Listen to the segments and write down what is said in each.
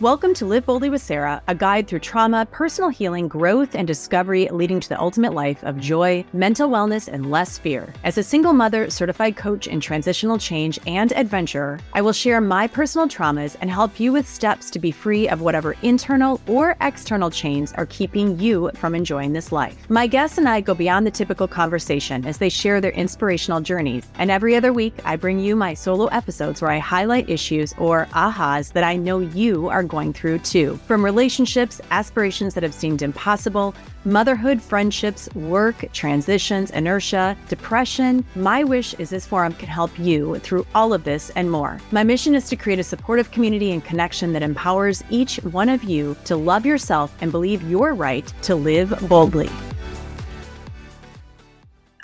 Welcome to Live Boldly with Sarah, a guide through trauma, personal healing, growth, and discovery leading to the ultimate life of joy, mental wellness, and less fear. As a single mother, certified coach in transitional change, and adventurer, I will share my personal traumas and help you with steps to be free of whatever internal or external chains are keeping you from enjoying this life. My guests and I go beyond the typical conversation as they share their inspirational journeys. And every other week, I bring you my solo episodes where I highlight issues or ahas that I know you are going through too. From relationships, aspirations that have seemed impossible, motherhood, friendships, work, transitions, inertia, depression, my wish is this forum can help you through all of this and more. My mission is to create a supportive community and connection that empowers each one of you to love yourself and believe you're right to live boldly.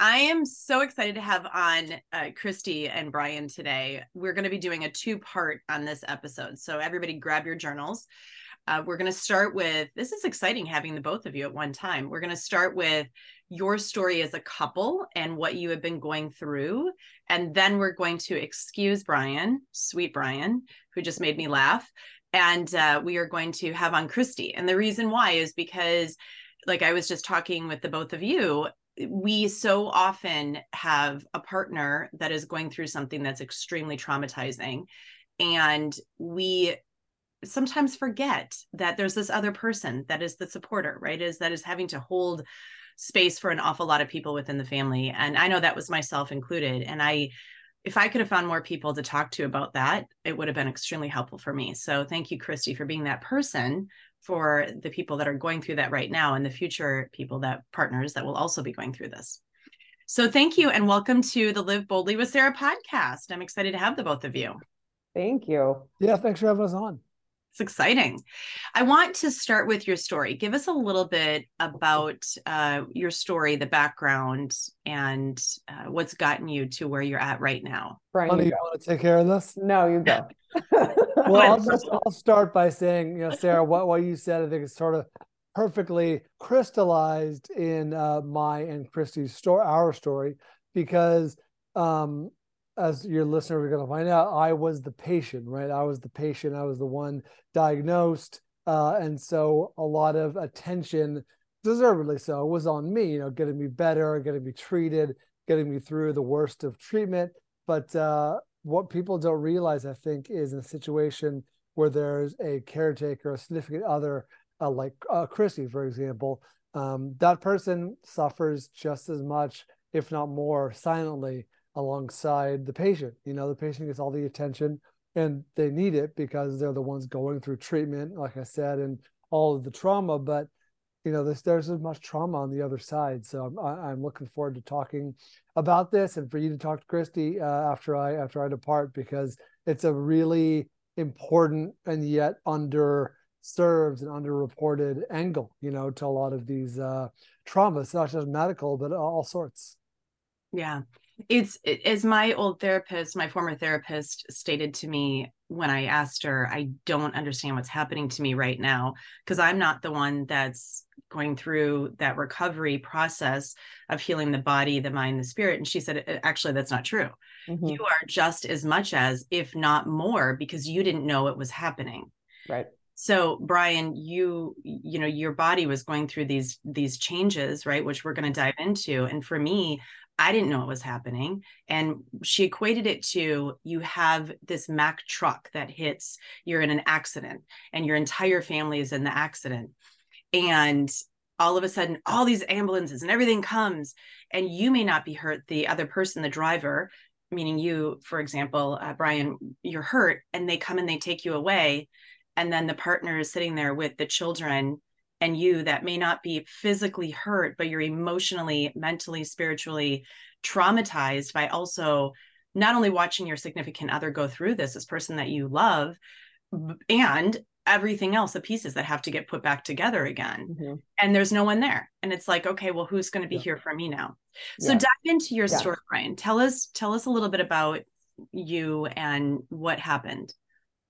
I am so excited to have on uh, Christie and Bryan today. We're going to be doing a two part on this episode. So, everybody, grab your journals. Uh, we're going to start with this is exciting having the both of you at one time. We're going to start with your story as a couple and what you have been going through. And then we're going to excuse Bryan, sweet Bryan, who just made me laugh. And uh, we are going to have on Christie. And the reason why is because like I was just talking with the both of you, we so often have a partner that is going through something that's extremely traumatizing and we sometimes forget that there's this other person that is the supporter right is that is having to hold space for an awful lot of people within the family and i know that was myself included and i if i could have found more people to talk to about that it would have been extremely helpful for me so thank you christie for being that person for the people that are going through that right now and the future people that partners that will also be going through this. So thank you and welcome to the Live Boldly with Sarah podcast. I'm excited to have the both of you. Thank you. Yeah, thanks for having us on. It's exciting. I want to start with your story. Give us a little bit about uh, your story, the background, and uh, what's gotten you to where you're at right now. Bryan, you, you want to take care of this? No, you go. well, I'll just I'll start by saying, you know, Sarah, what what you said, I think is sort of perfectly crystallized in uh, my and Christie's story, our story, because um, as your listener are going to find out, I was the patient, right? I was the patient. I was the one diagnosed, uh, and so a lot of attention, deservedly so, was on me. You know, getting me better, getting me treated, getting me through the worst of treatment. But uh, what people don't realize, I think, is in a situation where there's a caretaker, a significant other, uh, like uh, Christie, for example, um, that person suffers just as much, if not more, silently alongside the patient. You know, the patient gets all the attention and they need it because they're the ones going through treatment, like I said, and all of the trauma. But you know, there's there's as much trauma on the other side. So I'm I'm looking forward to talking about this and for you to talk to Christie uh, after I after I depart because it's a really important and yet underserved and underreported angle, you know, to a lot of these uh, traumas, not just medical, but all sorts. Yeah, it's as my old therapist, my former therapist, stated to me when I asked her, I don't understand what's happening to me right now because I'm not the one that's going through that recovery process of healing the body, the mind, the spirit. And she said, actually, that's not true. Mm-hmm. You are just as much as, if not more, because you didn't know it was happening. Right. So Bryan, you you know your body was going through these these changes, right, which we're going to dive into. And for me, I didn't know it was happening. And she equated it to you have this Mack truck that hits, you're in an accident, and your entire family is in the accident. And all of a sudden, all these ambulances and everything comes, and you may not be hurt. The other person, the driver, meaning you, for example, uh, Bryan, you're hurt, and they come and they take you away. And then the partner is sitting there with the children and you that may not be physically hurt, but you're emotionally, mentally, spiritually traumatized by also not only watching your significant other go through this, this person that you love, and everything else, the pieces that have to get put back together again. Mm-hmm. And there's no one there. And it's like, okay, well, who's going to be yeah. here for me now? So yeah. dive into your yeah. story, Bryan. Tell us, tell us a little bit about you and what happened.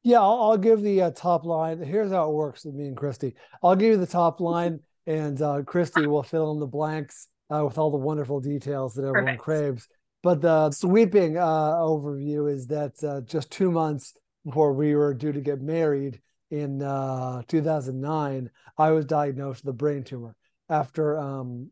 Yeah, I'll, I'll give the uh, top line. Here's how it works with me and Christie. I'll give you the top line, and uh, Christie will fill in the blanks uh, with all the wonderful details that everyone Perfect. craves. But the sweeping uh, overview is that uh, just two months before we were due to get married in uh, 2009, I was diagnosed with a brain tumor after um,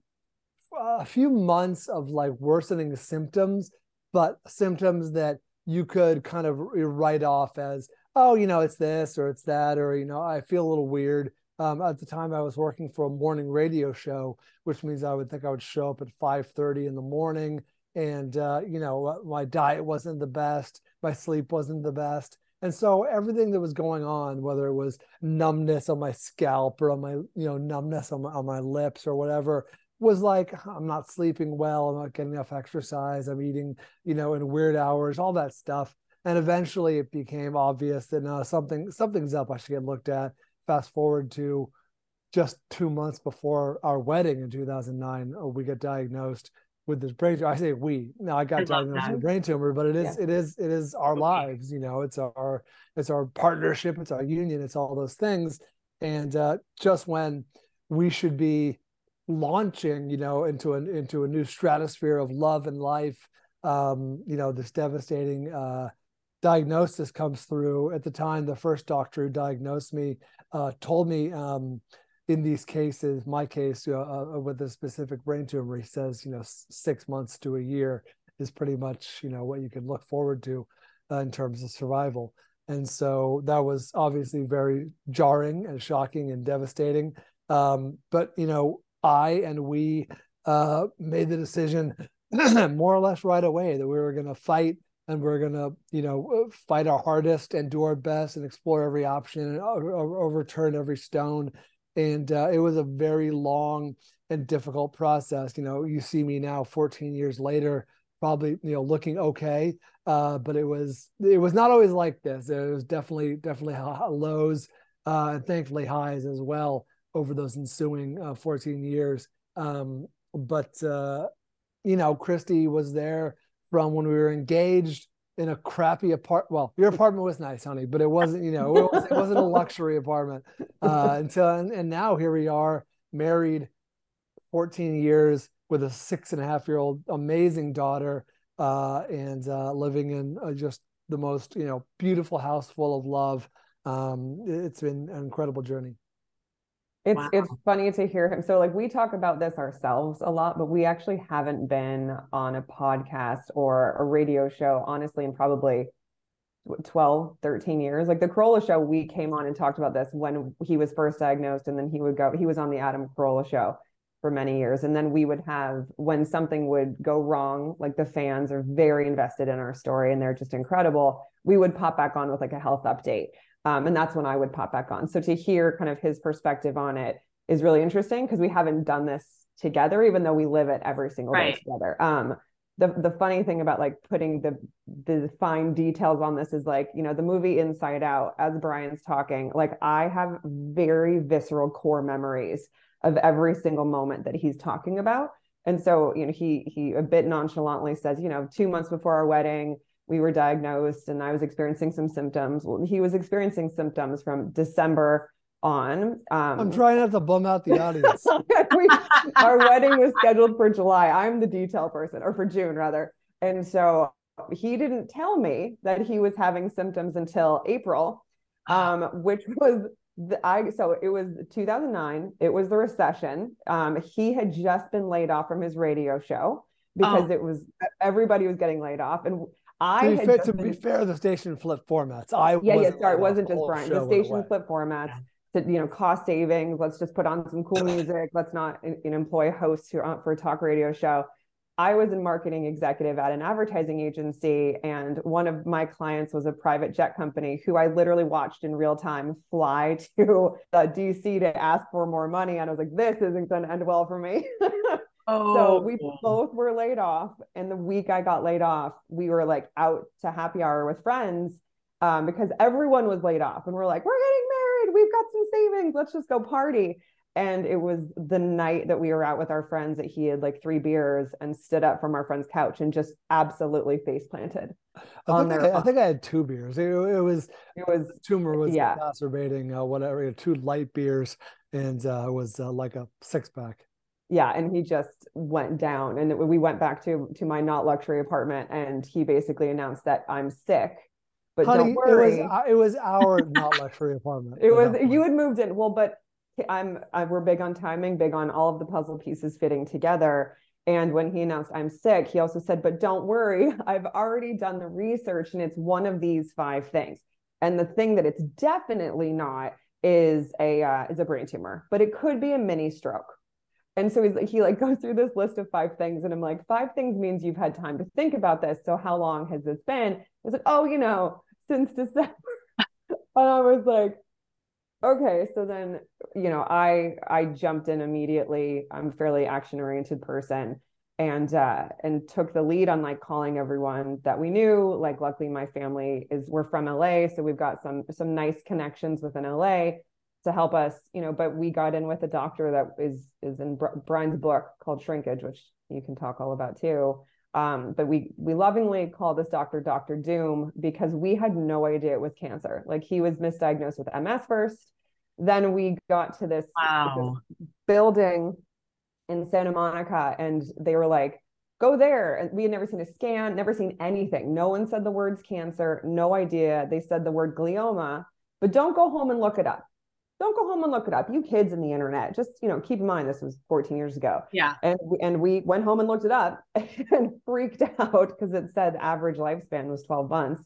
a few months of like worsening symptoms, but symptoms that you could kind of write off as oh, you know, it's this or it's that, or, you know, I feel a little weird. Um, at the time I was working for a morning radio show, which means I would think I would show up at 5:30 in the morning and uh, you know, uh, my diet wasn't the best, my sleep wasn't the best. And so everything that was going on, whether it was numbness on my scalp or on my, you know, numbness on my, on my lips or whatever, was like, I'm not sleeping well, I'm not getting enough exercise, I'm eating, you know, in weird hours, all that stuff and eventually it became obvious that uh, something something's up. I should get looked at. Fast forward to just two months before our wedding in 2009, uh, we get diagnosed with this brain tumor. I say we. Now I got I diagnosed with a brain tumor, but it is yeah. it is it is our lives. You know, it's our it's our partnership, it's our union, it's all those things. And uh, just when we should be launching, you know, into an into a new stratosphere of love and life, um, you know, this devastating uh, diagnosis comes through. At the time the first doctor who diagnosed me uh, told me um, in these cases my case uh, uh, with a specific brain tumor he says you know six months to a year is pretty much you know what you can look forward to uh, in terms of survival. And so that was obviously very jarring and shocking and devastating. Um, but you know i and we uh, made the decision more or less right away that we were going to fight and we're going to you know uh, fight our hardest and do our best and explore every option and overturn every stone. And uh, it was a very long and difficult process. You know you see me now 14 years later probably you know looking okay uh, but it was it was not always like this. It was definitely definitely lows uh, and thankfully highs as well over those ensuing uh, 14 years. Um, but uh, you know christie was there from when we were engaged in a crappy apartment. Well, your apartment was nice, honey, but it wasn't, you know, it, was, it wasn't a luxury apartment. Uh, until and, and now here we are, married 14 years with a six and a half year old amazing daughter, uh, and uh, living in uh, just the most, you know, beautiful house full of love. Um, it's been an incredible journey. It's wow. it's funny to hear him. So like we talk about this ourselves a lot, but we actually haven't been on a podcast or a radio show honestly in probably 12 13 years like the Carolla show we came on and talked about this when he was first diagnosed and then he would go he was on the Adam Carolla show for many years and then we would have when something would go wrong like the fans are very invested in our story and they're just incredible we would pop back on with like a health update um, and that's when I would pop back on. So to hear kind of his perspective on it is really interesting because we haven't done this together, even though we live it every single right. day together. Um, the the funny thing about like putting the the fine details on this is like you know the movie Inside Out as Bryan's talking like I have very visceral core memories of every single moment that he's talking about and so you know he he a bit nonchalantly says you know 2 months before our wedding we were diagnosed and I was experiencing some symptoms. Well, he was experiencing symptoms from December on. Um, I'm trying not to bum out the audience. we, our wedding was scheduled for July. I'm the detail person, or for June rather. And so he didn't tell me that he was having symptoms until April, um, which was the, I. So it was 2009. It was the recession. Um, he had just been laid off from his radio show. because oh. it was everybody was getting laid off and I to, be fair, to been, be fair, the station flip formats. I yeah yeah sorry, it wasn't just Bryan. The station flip formats to you know cost savings. Let's just put on some cool music. Let's not you know, employ hosts who aren't for a talk radio show. I was a marketing executive at an advertising agency, and one of my clients was a private jet company who I literally watched in real time fly to uh, DC to ask for more money. And I was like, this isn't going to end well for me. oh. So we both were laid off. And the week I got laid off, we were like out to happy hour with friends um, because everyone was laid off. And we're like, we're getting married. We've got some savings. Let's just go party and it was the night that we were out with our friends that he had like three beers and stood up from our friend's couch and just absolutely face planted. I think, I, I, think I had two beers. It, it was it was tumor was yeah. exacerbating uh, whatever two light beers and uh, was uh, like a six pack. Yeah, and he just went down, and we went back to to my not luxury apartment, and he basically announced that I'm sick. But Honey, don't worry, it was, it was our not luxury apartment. It was you had moved in. Well, but I'm I, we're big on timing, big on all of the puzzle pieces fitting together. And when he announced I'm sick, he also said, "But don't worry, I've already done the research, and it's one of these five things. And the thing that it's definitely not is a uh, is a brain tumor, but it could be a mini stroke." And so he's like, he like goes through this list of five things, and I'm like, five things means you've had time to think about this. So how long has this been? He's like, oh, you know, since December. and I was like, okay so then you know i i jumped in immediately i'm fairly action oriented person and uh and took the lead on like calling everyone that we knew like luckily my family is we're from la so we've got some some nice connections within la to help us you know but we got in with a doctor that is is in bryan's book called shrinkage which you can talk all about too um, but we we lovingly called this doctor Dr. Doom because we had no idea it was cancer. Like he was misdiagnosed with MS first. Then we got to this, wow. this building in Santa Monica, and they were like, "Go there." And we had never seen a scan, never seen anything. No one said the words cancer. No idea. They said the word glioma, but don't go home and look it up don't go home and look it up. You kids in the internet, just you know, keep in mind this was 14 years ago. Yeah. And we, and we went home and looked it up and freaked out because it said average lifespan was 12 months.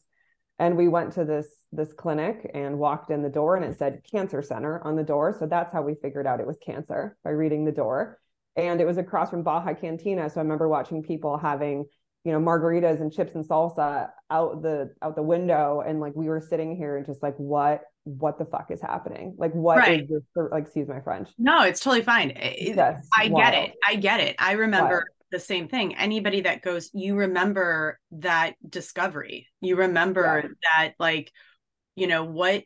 And we went to this this clinic and walked in the door and it said cancer center on the door. So that's how we figured out it was cancer by reading the door. And it was across from Baja Cantina. So I remember watching people having you know margaritas and chips and salsa out the out the window and like we were sitting here and just like what what the fuck is happening like what right. is this like excuse my french no it's totally fine it, i wild. get it i get it i remember wild. the same thing anybody that goes you remember that discovery you remember yeah. that like you know what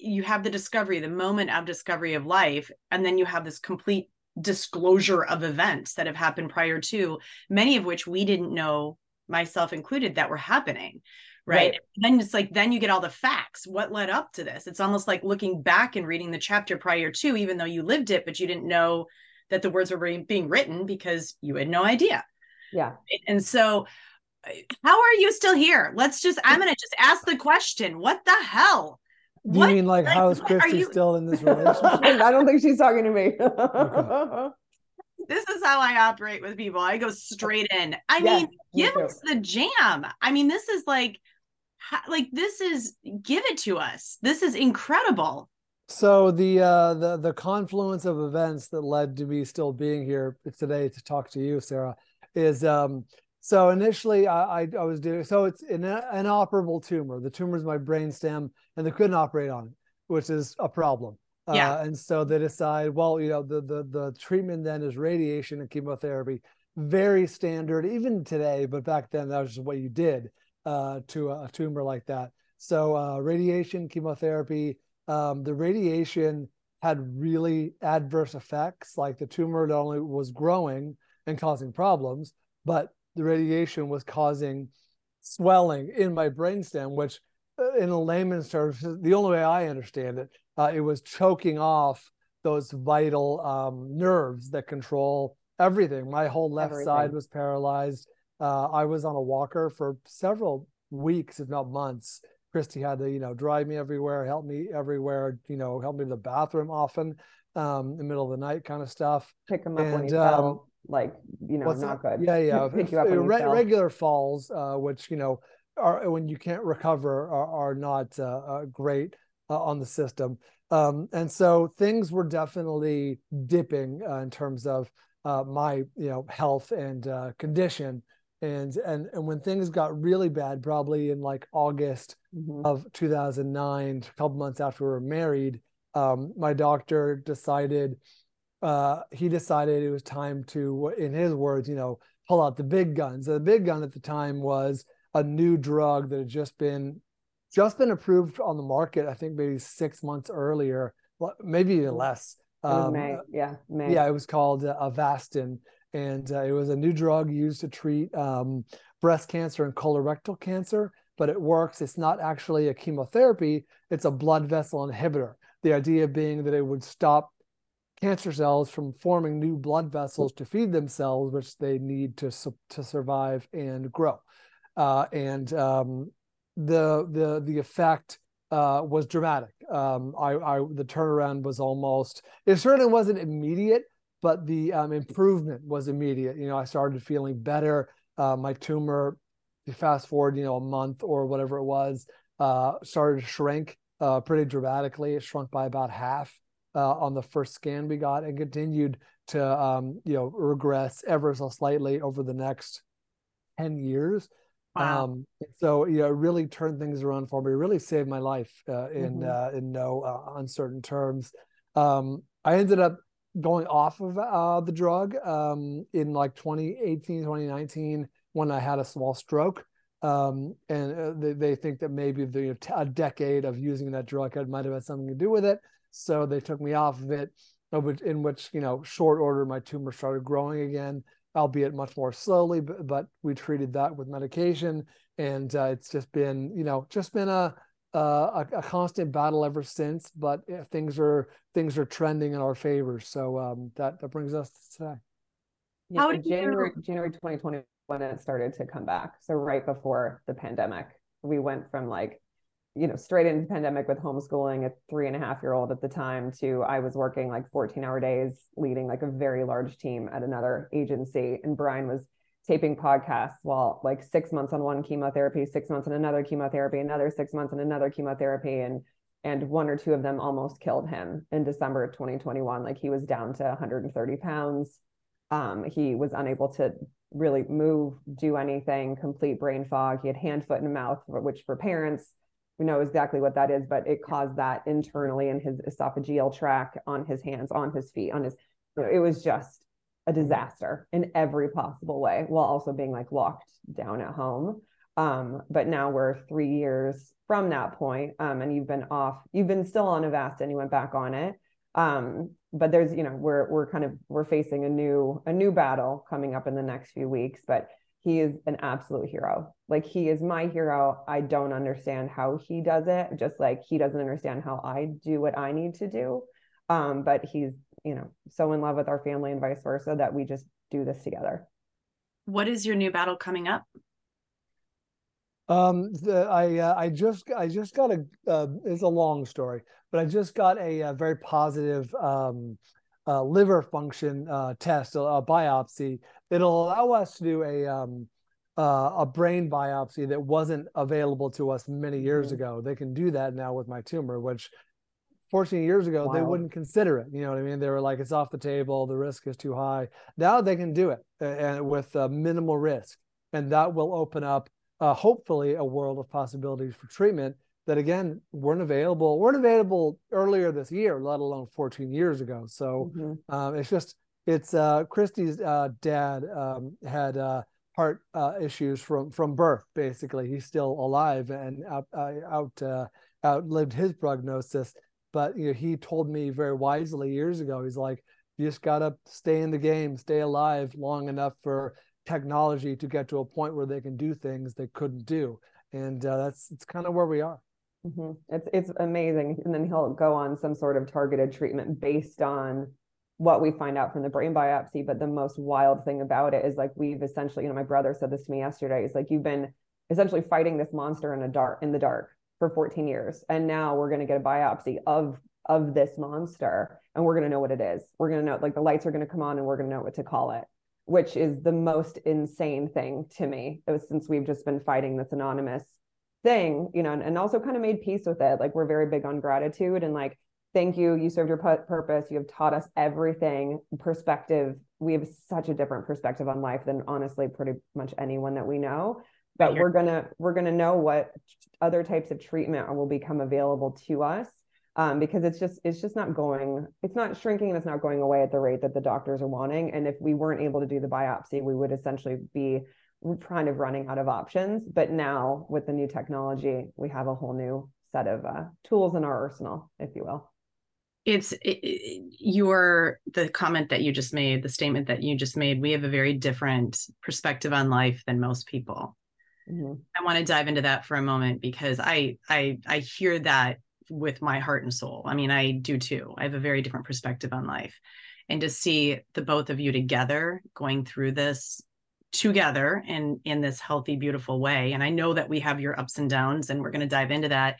you have the discovery the moment of discovery of life and then you have this complete disclosure of events that have happened prior to many of which we didn't know myself included that were happening right? right? then it's like then you get all the facts what led up to this it's almost like looking back and reading the chapter prior to even though you lived it but you didn't know that the words were being written because you had no idea yeah and so uh, how are you still here let's just i'm gonna just ask the question what the hell do what? you mean like, like how is Christie you... still in this relationship? I don't think she's talking to me. okay. This is how I operate with people. I go straight in. I yes, mean, give us the jam. I mean, this is like, like this is give it to us. This is incredible. So the uh, the the confluence of events that led to me still being here today to talk to you, Sarah, is um, so initially, I, I, I was doing so it's an inoperable tumor. The tumor is my brainstem, and they couldn't operate on it, which is a problem. Yeah. Uh, and so they decide, well, you know, the the the treatment then is radiation and chemotherapy, very standard even today, but back then that was just what you did uh, to a, tumor like that. So uh, radiation, chemotherapy. Um, the radiation had really adverse effects, like the tumor not only was growing and causing problems, but the radiation was causing swelling in my brainstem, which uh, in a layman's terms, the only way I understand it, uh, it was choking off those vital um, nerves that control everything. My whole left everything. side was paralyzed. Uh, I was on a walker for several weeks, if not months. Christy had to, you know, drive me everywhere, help me everywhere, you know, help me to the bathroom often, um, in the middle of the night kind of stuff. Pick him up and, when he um, fell like you know not that? good yeah yeah pick you up Re- regular falls uh, which you know are when you can't recover are, are not uh, uh, great uh, on the system um, and so things were definitely dipping uh, in terms of uh, my you know health and condition and and and when things got really bad probably in like august mm-hmm. of 2009 a couple months after we were married um, my doctor decided uh, he decided it was time to in his words you know pull out the big guns the big gun at the time was a new drug that had just been just been approved on the market i think maybe six months earlier maybe even mm-hmm. less um, May. yeah May. yeah it was called uh, avastin and uh, it was a new drug used to treat um, breast cancer and colorectal cancer but it works. It's not actually a chemotherapy. It's a blood vessel inhibitor. The idea being that it would stop cancer cells from forming new blood vessels to feed themselves which they need to to survive and grow. Uh, and um, the the the effect uh, was dramatic. Um, I, I, the turnaround was almost it certainly wasn't immediate, but the um, improvement was immediate. You know, I started feeling better. Uh, my tumor, fast forward, you know, a month or whatever it was, uh, started to shrink uh, pretty dramatically. It shrunk by about half uh, on the first scan we got, and continued to um, you know regress ever so slightly over the next ten years. Wow. Um, so you know, really turned things around for me. Really saved my life uh, in mm-hmm. uh, in no uh, uncertain terms. Um, I ended up going off of uh, the drug um, in like 2018, 2019 when I had a small stroke. Um, and uh, they, they, think that maybe the a decade of using that drug might have had something to do with it. So they took me off of it, in which you know, short order, my tumor started growing again albeit much more slowly, but, but we treated that with medication. And uh, it's just been, you know, just been a, a, a constant battle ever since, but things are things are trending in our favor. So um, that that brings us to today. Yeah, How did January you... January 2020 when it started to come back. So right before the pandemic, we went from like you know, straight into pandemic with homeschooling a three and a half year old at the time to I was working like 14 hour days, leading like a very large team at another agency. And Bryan was taping podcasts while like six months on one chemotherapy, six months on another chemotherapy, another six months on another chemotherapy. And and one or two of them almost killed him in December of 2021. Like he was down to 130 pounds. Um, he was unable to really move, do anything, complete brain fog. He had hand, foot, and mouth, which for parents we know exactly what that is, but it caused that internally in his esophageal tract, on his hands, on his feet, on his, you know, it was just a disaster in every possible way while also being like locked down at home. Um, but now we're three years from that point, um, and you've been off, you've been still on Avastin you went back on it. Um, but there's, you know, we're, we're kind of, we're facing a new, a new battle coming up in the next few weeks, but he is an absolute hero. Like he is my hero. I don't understand how he does it, just like he doesn't understand how I do what I need to do. Um, but he's, you know, so in love with our family and vice versa that we just do this together. What is your new battle coming up? Um, the, I uh, I just I just got a uh, it's a long story, but I just got a, a very positive um, uh, liver function uh, test, a, a, biopsy. It'll allow us to do a um, uh, a brain biopsy that wasn't available to us many years mm-hmm. ago. They can do that now with my tumor, which 14 years ago wow. they wouldn't consider it. You know what I mean? They were like, it's off the table. The risk is too high. Now they can do it and with uh, minimal risk, and that will open up uh, hopefully a world of possibilities for treatment that again weren't available weren't available earlier this year let alone 14 years ago so mm-hmm. um, it's just it's uh, christie's uh, dad um, had uh, heart uh, issues from from birth basically he's still alive and out uh, out uh, outlived his prognosis but you know he told me very wisely years ago he's like you just gotta stay in the game stay alive long enough for technology to get to a point where they can do things they couldn't do and that's it's kind of where we are Mm-hmm. It's it's amazing, and then he'll go on some sort of targeted treatment based on what we find out from the brain biopsy. But the most wild thing about it is like we've essentially, you know, my brother said this to me yesterday. He's like, you've been essentially fighting this monster in a dark in the dark for 14 years, and now we're going to get a biopsy of of this monster, and we're going to know what it is. We're going to know like the lights are going to come on, and we're going to know what to call it. which is the most insane thing to me. It was since we've just been fighting this anonymous thing, you know, and, and also kind of made peace with it. Like we're very big on gratitude and like, thank you. You served your purpose. You have taught us everything. Perspective. We have such a different perspective on life than honestly pretty much anyone that we know. But we're gonna we're gonna know what other types of treatment will become available to us um, because it's just it's just not going it's not shrinking and it's not going away at the rate that the doctors are wanting. And if we weren't able to do the biopsy we would essentially be kind of running out of options. But now with the new technology we have a whole new set of uh, tools in our arsenal if you will. It's it, your the comment that you just made the statement that you just made we have a very different perspective on life than most people mm-hmm. i want to dive into that for a moment because i i i hear that with my heart and soul. I mean, I do too. I have a very different perspective on life. And to see the both of you together going through this together in in this healthy beautiful way and i know that we have your ups and downs and we're going to dive into that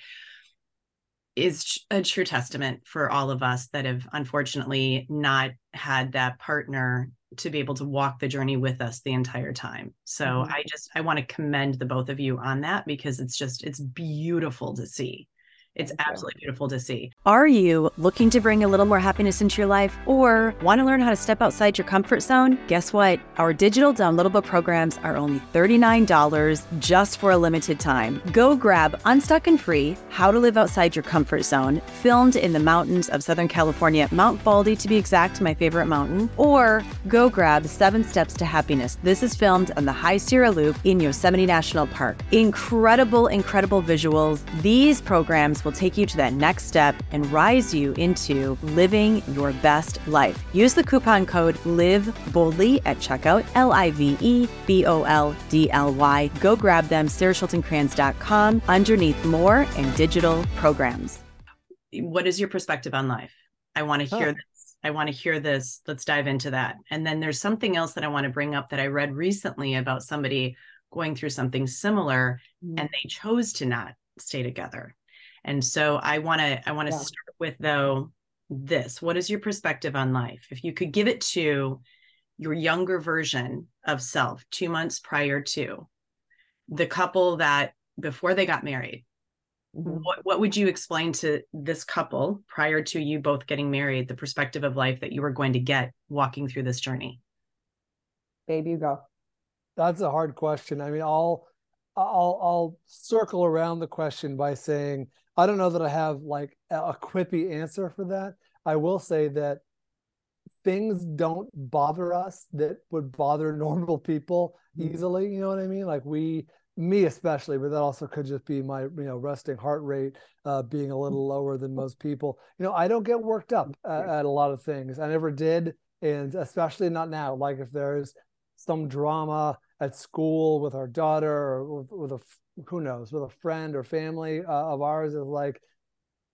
is a true testament for all of us that have unfortunately not had that partner to be able to walk the journey with us the entire time. So mm-hmm. I just I want to commend the both of you on that because it's just it's beautiful to see. It's absolutely beautiful to see. Are you looking to bring a little more happiness into your life or want to learn how to step outside your comfort zone? Guess what? Our digital downloadable programs are only $39 just for a limited time. Go grab Unstuck and Free How to Live Outside Your Comfort Zone, filmed in the mountains of Southern California, Mount Baldy to be exact, my favorite mountain, or go grab Seven Steps to Happiness. This is filmed on the High Sierra Loop in Yosemite National Park. Incredible, incredible visuals. These programs will take you to that next step and rise you into living your best life. Use the coupon code LIVE BOLDLY at checkout, L I V E B O L D L Y. Go grab them, sarahschultencrans.com, underneath more and digital programs. What is your perspective on life? I want to hear oh. this. I want to hear this. Let's dive into that. And then there's something else that I want to bring up that I read recently about somebody going through something similar mm. and they chose to not stay together. And so I want to I want to yeah. start with though this. What is your perspective on life? If you could give it to your younger version of self 2 months prior to the couple that before they got married, mm-hmm. what what would you explain to this couple prior to you both getting married, the perspective of life that you were going to get walking through this journey? Babe, you go. That's a hard question. I mean, I'll I'll I'll circle around the question by saying I don't know that I have like a quippy answer for that. I will say that things don't bother us that would bother normal people mm-hmm. easily. You know what I mean? Like we, me especially, but that also could just be my you know resting heart rate uh, being a little lower than most people. You know, I don't get worked up at, at a lot of things. I never did, and especially not now. Like if there's some drama at school with our daughter or with, a who knows with a friend or family uh, of ours is like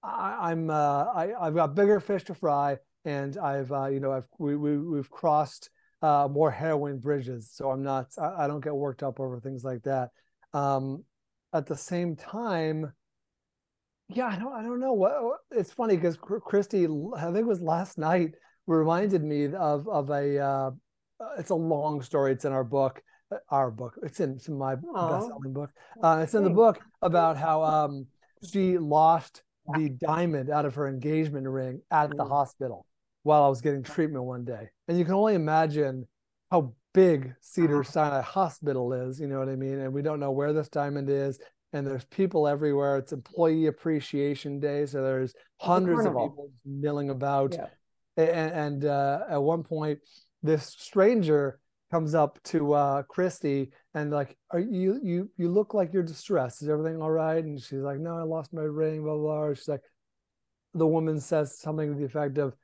I, am uh, I, I've got bigger fish to fry and I've uh, you know I've we, we we've crossed uh, more heroin bridges. So I'm not I, I, don't get worked up over things like that. Um, at the same time yeah I don't I don't know what it's funny because Christie I think it was last night reminded me of of a uh, it's a long story it's in our book our book. It's in, it's in my best-selling book. Uh, it's in the book about how um, she lost the diamond out of her engagement ring at the hospital while I was getting treatment one day. And you can only imagine how big Cedars-Sinai Hospital is. You know what I mean? And we don't know where this diamond is. And there's people everywhere. It's Employee Appreciation Day, so there's hundreds of people milling about. Yeah. And, and uh, at one point, this stranger comes up to uh, Christie and like, are you you you look like you're distressed? Is everything all right? And she's like, No, I lost my ring. Blah blah. blah. She's like, the woman says something to the effect of,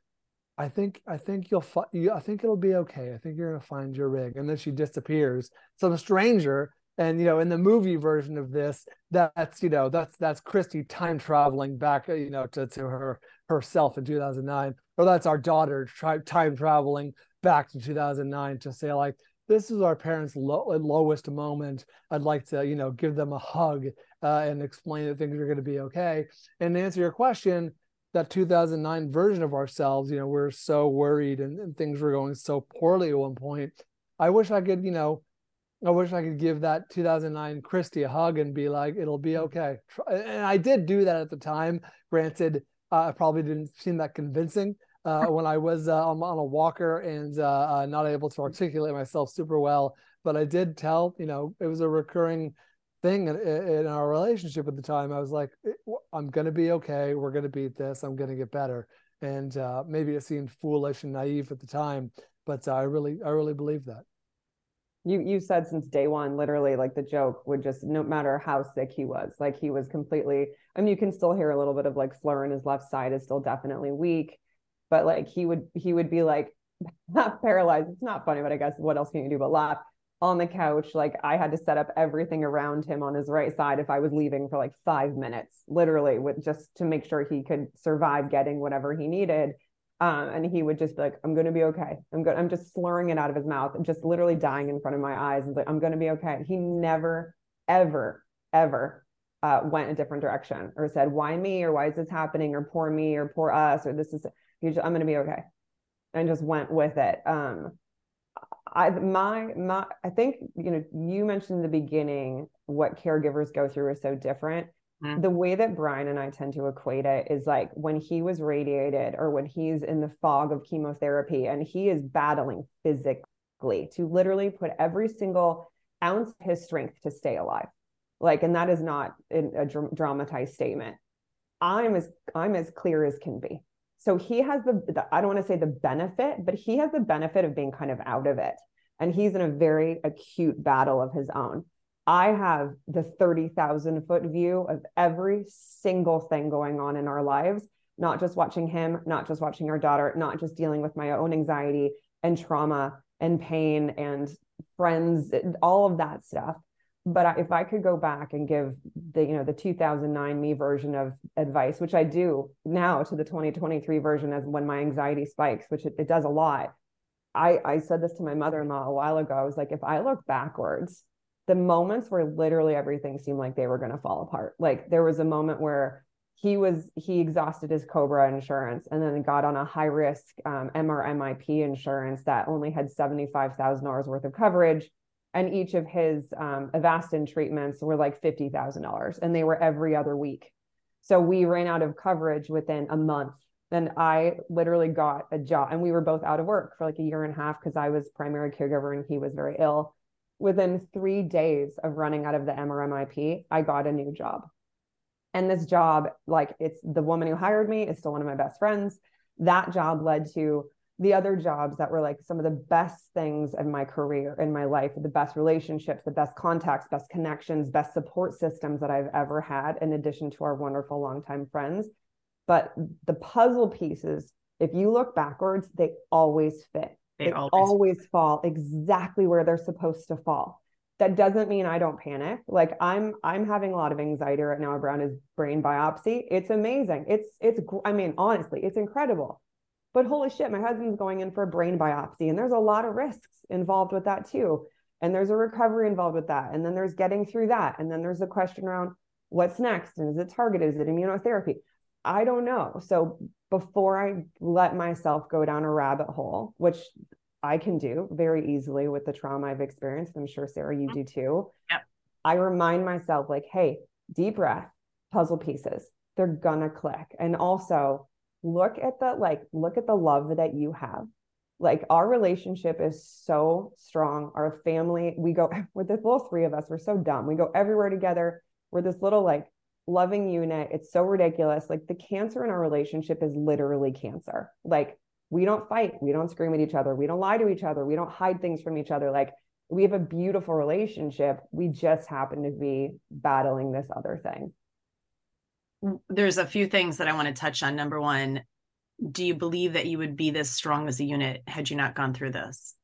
I think I think you'll fi- you, I think it'll be okay. I think you're gonna find your ring. And then she disappears. Some stranger. And you know, in the movie version of this, that's you know, that's that's Christie time traveling back, you know, to, to her herself in 2009, or that's our daughter time traveling back to 2009 to say like this is our parents' low, lowest moment. I'd like to, you know, give them a hug uh, and explain that things are going to be okay. And to answer your question, that 2009 version of ourselves, you know, we're so worried and, and things were going so poorly at one point. I wish I could, you know, I wish I could give that 2009 Christie a hug and be like, it'll be mm. okay. And I did do that at the time. Granted, uh, I probably didn't seem that convincing uh, when I was uh, on, on, a walker and uh, uh, not able to articulate myself super well. But I did tell, you know, it was a recurring thing in, in our relationship at the time. I was like, I'm going to be okay. We're going to beat this. I'm going to get better. And uh, maybe it seemed foolish and naive at the time, but I really, I really believe that you you said since day one literally like the joke would just no matter how sick he was like he was completely i mean you can still hear a little bit of like slur in his left side is still definitely weak but like he would he would be like not paralyzed it's not funny but i guess what else can you do but laugh on the couch like i had to set up everything around him on his right side if i was leaving for like five minutes literally with just to make sure he could survive getting whatever he needed um, and he would just be like, I'm to be okay. I'm good. I'm just slurring it out of his mouth, just literally dying in front of my eyes. And like, I'm to be okay. He never, ever, ever uh, went a different direction or said, why me? Or why is this happening? Or poor me or poor us? Or this is, just, I'm going to be okay. And just went with it. Um, I, my, my, I think, you know, you mentioned in the beginning what caregivers go through is so different Mm-hmm. The way that Bryan and I tend to equate it is like when he was radiated or when he's in the fog of chemotherapy and he is battling physically to literally put every single ounce of his strength to stay alive. Like, and that is not a dramatized statement. I'm as I'm as clear as can be. So he has the, the I don't want to say the benefit, but he has the benefit of being kind of out of it. And he's in a very acute battle of his own. I have the 30,000 foot view of every single thing going on in our lives, not just watching him, not just watching our daughter, not just dealing with my own anxiety and trauma and pain and friends, all of that stuff. But if I could go back and give the, you know, the 2009 me version of advice, which I do now to the 2023 version as when my anxiety spikes, which it, it does a lot. I, I said this to my mother-in-law a while ago. I was like, if I look backwards, the moments where literally everything seemed like they were going to fall apart. Like there was a moment where he was he exhausted his Cobra insurance and then got on a high risk um, MRMIP insurance that only had seventy five thousand dollars worth of coverage, and each of his um, Avastin treatments were like fifty thousand dollars, and they were every other week. So we ran out of coverage within a month. And I literally got a job, and we were both out of work for like a year and a half because I was primary caregiver and he was very ill within three days of running out of the MRMIP, I got a new job. And this job, like it's the woman who hired me is still one of my best friends. That job led to the other jobs that were like some of the best things in my career, in my life, the best relationships, the best contacts, best connections, best support systems that I've ever had, in addition to our wonderful longtime friends. But the puzzle pieces, if you look backwards, they always fit. They, they always, always fall exactly where they're supposed to fall. That doesn't mean I don't panic. Like I'm I'm having a lot of anxiety right now around his brain biopsy. It's amazing. It's it's I mean honestly, it's incredible. But holy shit, my husband's going in for a brain biopsy and there's a lot of risks involved with that too. And there's a recovery involved with that. And then there's getting through that. And then there's the question around what's next and is it targeted? Is it immunotherapy? I don't know. So before I let myself go down a rabbit hole, which I can do very easily with the trauma I've experienced, I'm sure Sarah, you do too. Yep. I remind myself, like, hey, deep breath, puzzle pieces, they're gonna click. And also look at the like, look at the love that you have. Like our relationship is so strong. Our family, we go with the little three of us, we're so dumb. We go everywhere together. We're this little like loving unit. It's so ridiculous. Like the cancer in our relationship is literally cancer. Like we don't fight, we don't scream at each other, we don't lie to each other, we don't hide things from each other. Like we have a beautiful relationship. We just happen to be battling this other thing. There's a few things that I want to touch on. Number one, do you believe that you would be this strong as a unit had you not gone through this?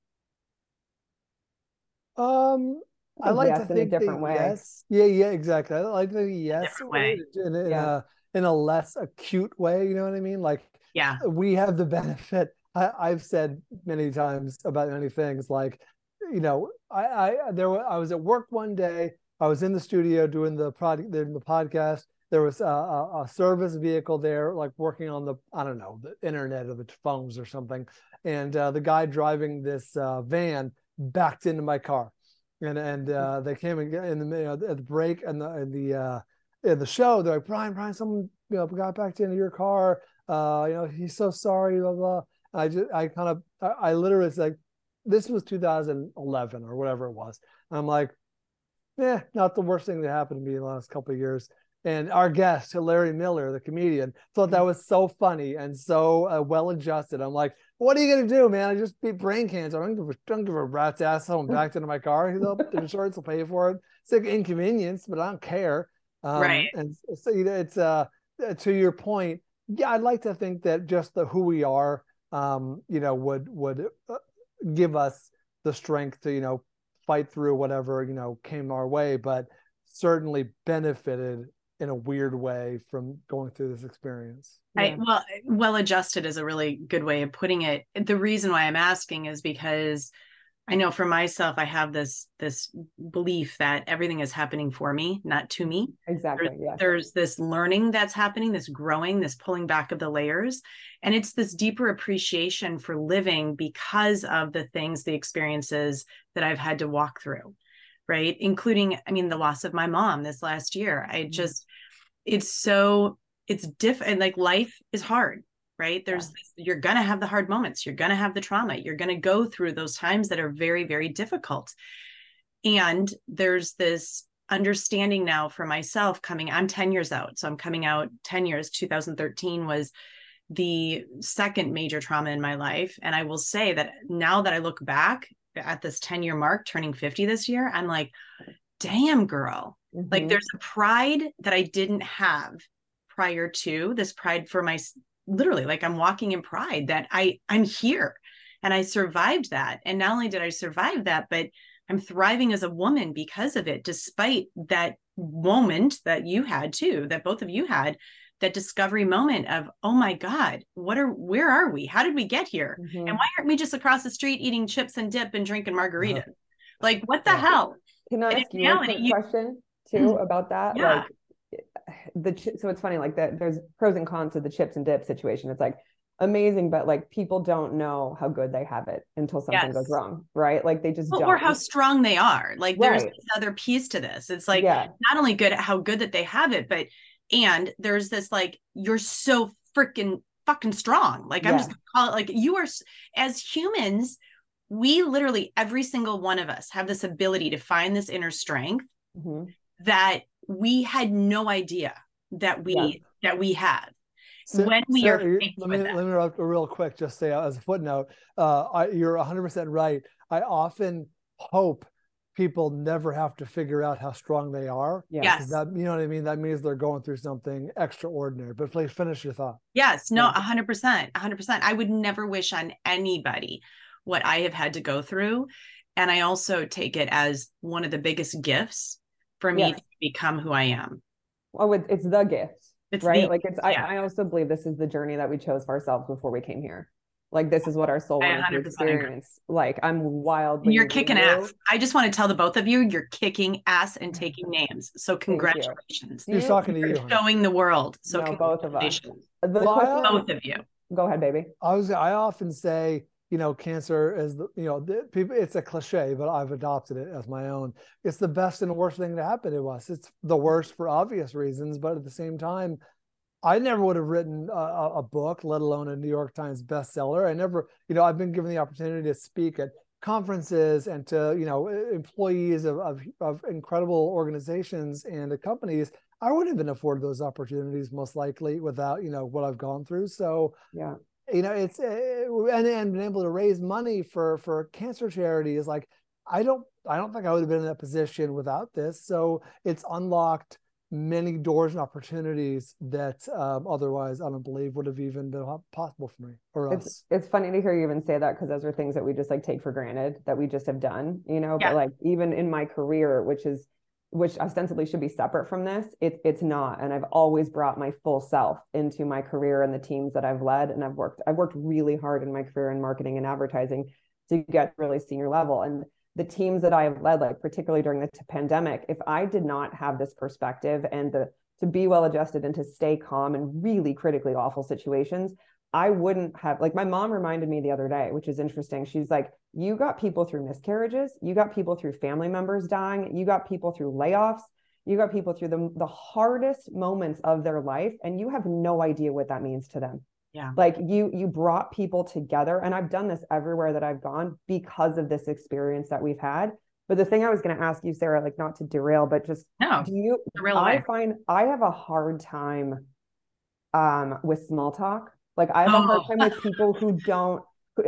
Um, I like yes to think in a different way. Yes. Yeah, yeah, exactly. I like the yes way. In, in, yeah. a, in a less acute way. You know what I mean? Like, yeah, we have the benefit. I, I've said many times about many things. Like, you know, I, I there I was at work one day. I was in the studio doing the product, doing the podcast. There was a, a, a service vehicle there, like working on the I don't know the internet or the phones or something. And uh, the guy driving this uh, van backed into my car, and and uh, they came in, in the you know, at the break and the in the uh, in the show. They're like, Bryan, Bryan, someone you know got backed into your car. Uh, you know, he's so sorry, blah blah. and I just I kind of I, I literally like this was 2011 or whatever it was. I'm like, yeah, not the worst thing that happened to me in the last couple of years. And our guest, Larry Miller, the comedian, thought that was so funny and so uh, well adjusted. I'm like, what are you gonna do, man? I just beat brain cancer. I don't give a, don't give a rat's ass. I'm backed into my car. The insurance will pay for it. It's like inconvenience, but I don't care. Um, right. And so you know, it's uh to your point. Yeah, I'd like to think that just the who we are, um, you know, would would uh, give us the strength to you know fight through whatever you know came our way, but certainly benefited in a weird way from going through this experience. Yeah. I, well, well adjusted is a really good way of putting it. The reason why I'm asking is because I know for myself, I have this this belief that everything is happening for me, not to me. Exactly. There's, yeah. there's this learning that's happening, this growing, this pulling back of the layers, and it's this deeper appreciation for living because of the things, the experiences that I've had to walk through, right? Including, I mean, the loss of my mom this last year. I mm-hmm. just, it's so, it's different. Like life is hard right there's yeah. this, you're going to have the hard moments you're going to have the trauma you're going to go through those times that are very very difficult and there's this understanding now for myself coming i'm 10 years out so i'm coming out 10 years 2013 was the second major trauma in my life and i will say that now that i look back at this 10 year mark turning 50 this year i'm like damn girl mm-hmm. like there's a pride that i didn't have prior to this pride for my literally like i'm walking in pride that i i'm here and i survived that and not only did i survive that but i'm thriving as a woman because of it despite that moment that you had too that both of you had that discovery moment of oh my god what are where are we how did we get here mm-hmm. and why aren't we just across the street eating chips and dip and drinking margaritas uh-huh. like what the hell can i ask you a question too mm-hmm. about that yeah. like the so it's funny like that there's pros and cons to the chips and dip situation it's like amazing but like people don't know how good they have it until something yes. goes wrong right like they just well, don't or how strong they are like there's right. this other piece to this it's like yeah. not only good at how good that they have it but and there's this like you're so freaking fucking strong. Like i'm just gonna call it like you are as humans we literally every single one of us have this ability to find this inner strength mm-hmm. that we had no idea that we yeah. that we had. So, when we Sara, are let me, let me interrupt real quick just say as a footnote uh, I, you're 100% right. I often hope people never have to figure out how strong they are yes that you know what i mean that means they're going through something extraordinary but please finish your thought yes no 100% 100% i would never wish on anybody what i have had to go through and i also take it as one of the biggest gifts for me yes. to become who I am. Oh, it's the gift, it's right? The, like it's. Yeah. I, I also believe this is the journey that we chose for ourselves before we came here. Like this is what our soul wants to experience. Agree. Like I'm wildly. You're kicking ass. I just want to tell the both of you, you're kicking ass and mm-hmm. taking names. So congratulations. You. You're talking to you. Showing the world. So no, both of us. The well, both of you. Go ahead, baby. I was. I often say you know, cancer is the, you know, the, people, it's a cliche, but I've adopted it as my own. It's the best and worst thing to happen to us. It's the worst for obvious reasons, but at the same time, I never would have written a, a book, let alone a New York Times bestseller. I never, you know, I've been given the opportunity to speak at conferences and to, you know, employees of, of, of incredible organizations and companies. I wouldn't have been afforded those opportunities most likely without, you know, what I've gone through. So yeah, you know it's uh, and and being able to raise money for for cancer charity is like i don't i don't think i would have been in that position without this so it's unlocked many doors and opportunities that um, otherwise i don't believe would have even been possible for me or it's, us it's funny to hear you even say that because those are things that we just like take for granted that we just have done you know yeah. but like even in my career which is which ostensibly should be separate from this, it, it's not. And I've always brought my full self into my career and the teams that I've led. And I've worked, I've worked really hard in my career in marketing and advertising to get really senior level. And the teams that I have led, like particularly during the pandemic, if I did not have this perspective and the to be well adjusted and to stay calm in really critically awful situations, I wouldn't have like my mom reminded me the other day, which is interesting. She's like, you got people through miscarriages, you got people through family members dying, you got people through layoffs, you got people through the, the hardest moments of their life, and you have no idea what that means to them. Yeah. Like you you brought people together. And I've done this everywhere that I've gone because of this experience that we've had. But the thing I was going to ask you, Sara, like not to derail, but just no, do you? I find I have a hard time um, with small talk. Like I have oh. a hard time with people who don't,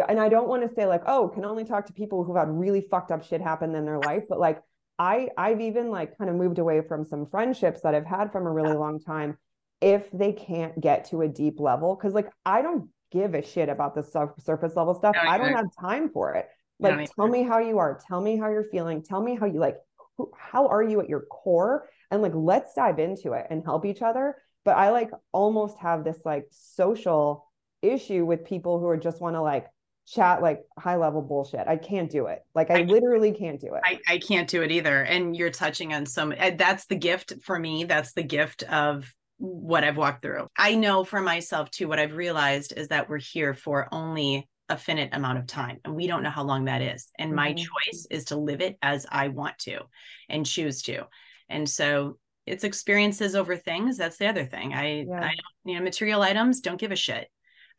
and I don't want to say like, oh, can only talk to people who've had really fucked up shit happen in their life. But like I, I've even like kind of moved away from some friendships that I've had from a really long time if they can't get to a deep level. Cause like I don't give a shit about the surface level stuff. No, I don't have time for it. Like, no, tell me how you are. Tell me how you're feeling. Tell me how you like, who, how are you at your core? And like, let's dive into it and help each other. But I like almost have this like social issue with people who are just want to like chat like high level bullshit. I can't do it. Like I, I literally can't do it. I, I can't do it either. And you're touching on some eh, that's the gift for me. That's the gift of what I've walked through. I know for myself too, what I've realized is that we're here for only a finite amount of time and we don't know how long that is and mm-hmm. my choice is to live it as i want to and choose to and so it's experiences over things that's the other thing i yeah. i you know material items don't give a shit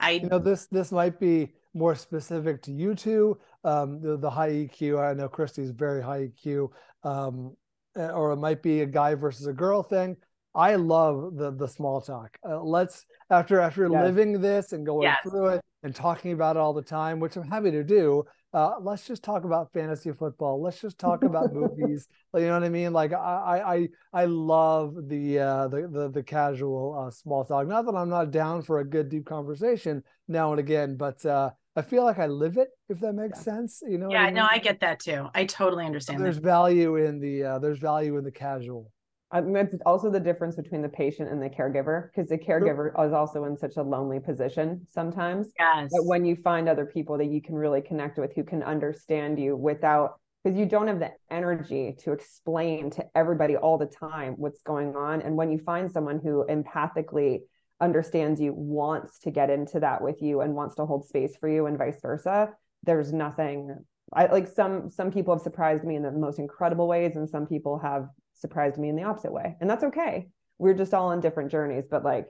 i you know this this might be more specific to you two um the, the high eq i know christie's very high eq um eh, or it might be a guy versus a girl thing I love the the small talk. Uh, let's after after yes. living this and going yes. through it, and talking about it all the time, which I'm happy to do. Uh, let's just talk about fantasy football. Let's just talk about movies. You know what I mean? Like I I I love the uh, the the, the casual uh, small talk. Not that I'm not down for a good deep conversation now and again, but uh, I feel like I live it. If that makes yeah. sense, you know. Yeah, I mean? no, I get that too. I totally understand. There's that. value in the uh, there's value in the casual. Uh, I mean, it's also the difference between the patient and the caregiver because the caregiver is also in such a lonely position sometimes. Yes. But when you find other people that you can really connect with who can understand you without, because you don't have the energy to explain to everybody all the time what's going on. And when you find someone who empathically understands you, wants to get into that with you, and wants to hold space for you, and vice versa, there's nothing I like some some people have surprised me in the most incredible ways, and some people have surprised me in the opposite way. And that's okay. We're just all on different journeys, but like,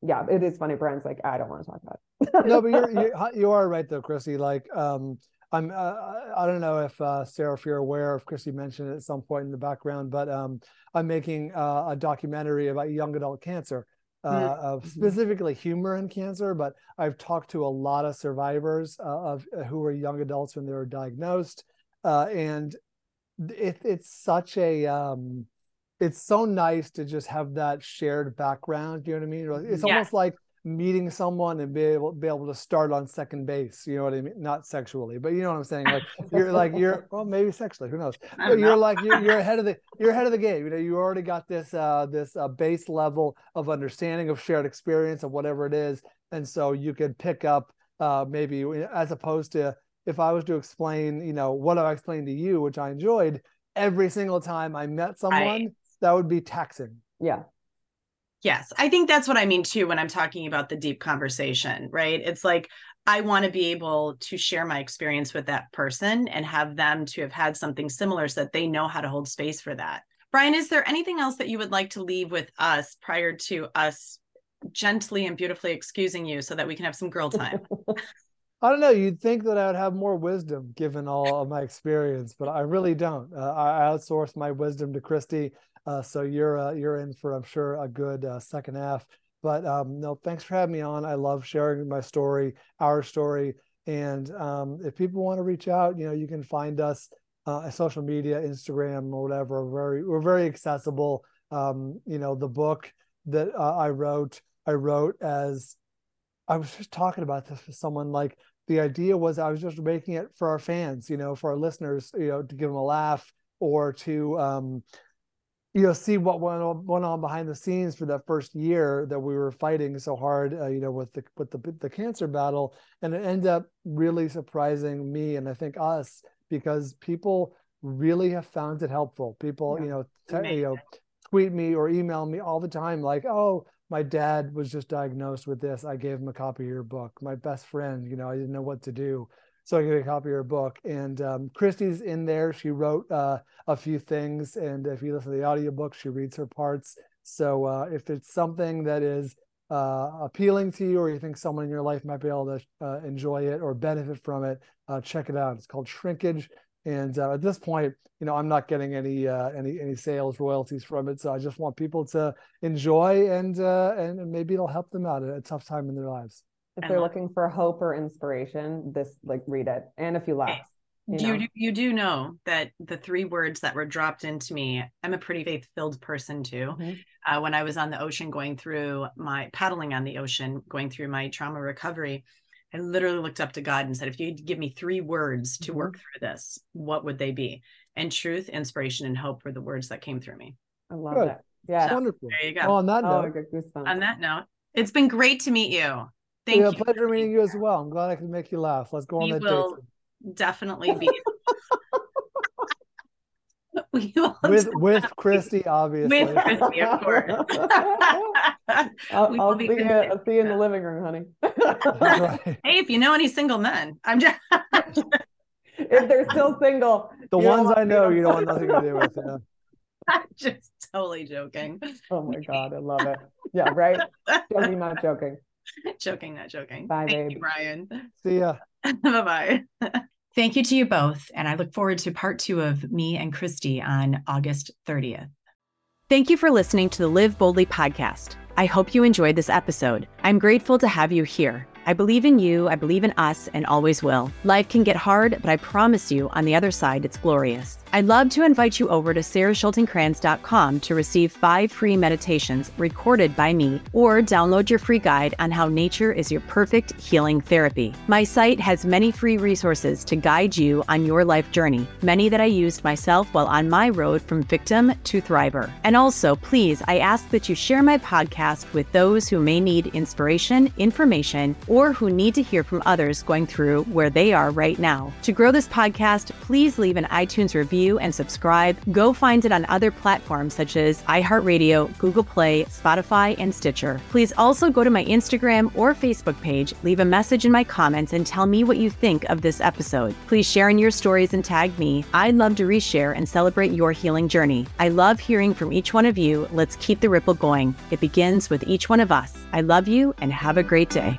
yeah, it is funny. Bryan's like, I don't want to talk about it. no, but you're, you're, you are right though, Chrissy. Like, um, I'm, uh, I don't know if uh, Sara, if you're aware, if Chrissy mentioned it at some point in the background, but um, I'm making uh, a documentary about young adult cancer, uh, mm-hmm. specifically humor in cancer. But I've talked to a lot of survivors uh, of uh, who were young adults when they were diagnosed, and it, it's such a um, it's so nice to just have that shared background. You know what I mean? It's yeah. almost like meeting someone and be able be able to start on second base. You know what I mean? Not sexually, but you know what I'm saying. Like you're like you're well maybe sexually. Who knows? But you're know. like you're, you're ahead of the you're ahead of the game. You know you already got this uh this uh, base level of understanding of shared experience of whatever it is, and so you could pick up uh maybe as opposed to if I was to explain, you know, what I explained to you, which I enjoyed every single time I met someone, I, that would be taxing. Yeah. Yes. I think that's what I mean too when I'm talking about the deep conversation, right? It's like I want to be able to share my experience with that person and have them to have had something similar so that they know how to hold space for that. Bryan, is there anything else that you would like to leave with us prior to us gently and beautifully excusing you so that we can have some girl time? I don't know. You'd think that I would have more wisdom given all of my experience, but I really don't. Uh, I outsource my wisdom to Christie, uh, so you're uh, you're in for I'm sure a good uh, second half. But um, no, thanks for having me on. I love sharing my story, our story, and um, if people want to reach out, you know, you can find us uh, social media, Instagram or whatever. We're very we're very accessible. Um, you know, the book that uh, I wrote, I wrote as I was just talking about this with someone like the idea was I was just making it for our fans, you know, for our listeners, you know, to give them a laugh or to, um, you know, see what went on, went on behind the scenes for that first year that we were fighting so hard, uh, you know, with the with the the cancer battle, and it ended up really surprising me and I think us because people really have found it helpful. People, yeah. you know, t- you know, tweet me or email me all the time like, oh my dad was just diagnosed with this. I gave him a copy of your book. My best friend, you know, I didn't know what to do. So I gave a copy of your book. And um, Christie's in there. She wrote uh, a few things. And if you listen to the audiobook, she reads her parts. So uh, if it's something that is uh, appealing to you or you think someone in your life might be able to uh, enjoy it or benefit from it, uh, check it out. It's called Shrinkage. And uh, at this point, you know, I'm not getting any uh, any any sales royalties from it. So I just want people to enjoy and uh, and maybe it'll help them out at a tough time in their lives. If they're looking for hope or inspiration, this like read it and a few laughs. You, you, do, you do know that the three words that were dropped into me i'm a pretty faith filled person too mm-hmm. uh, when i was on the ocean going through my paddling on the ocean going through my trauma recovery I literally looked up to God and said, if you give me three words to mm-hmm. work through this, what would they be? And truth, inspiration, and hope were the words that came through me. I love Good. that. Yeah. So, wonderful. There you go. Well, on that oh, note, on that note, it's been great to meet you. Thank yeah, you. Pleasure meeting you as well. I'm glad I could make you laugh. Let's go on we that will date. Definitely be with with Christie, obviously. With Christie, of course. I'll, I'll see, you, I'll see you in the living room, honey. Hey, if you know any single men, I'm just. if they're still single, the ones I know, you don't want nothing to do with. Yeah. I'm just totally joking. Oh my god, I love it. Yeah, right. joking, not joking. Joking, not joking. Bye, Thank babe. you, Bryan. See ya. bye bye. Thank you to you both. And I look forward to part two of me and Christie on August 30th. Thank you for listening to the Live Boldly podcast. I hope you enjoyed this episode. I'm grateful to have you here. I believe in you, I believe in us, and always will. Life can get hard, but I promise you, on the other side, it's glorious. I'd love to invite you over to saraschultingkranz.com to receive five free meditations recorded by me or download your free guide on how nature is your perfect healing therapy. My site has many free resources to guide you on your life journey, many that I used myself while on my road from victim to thriver. And also, please, I ask that you share my podcast with those who may need inspiration, information, or who need to hear from others going through where they are right now. To grow this podcast, please leave an iTunes review review, and subscribe. Go find it on other platforms such as iHeartRadio, Google Play, Spotify, and Stitcher. Please also go to my Instagram or Facebook page, leave a message in my comments, and tell me what you think of this episode. Please share in your stories and tag me. I'd love to reshare and celebrate your healing journey. I love hearing from each one of you. Let's keep the ripple going. It begins with each one of us. I love you and have a great day.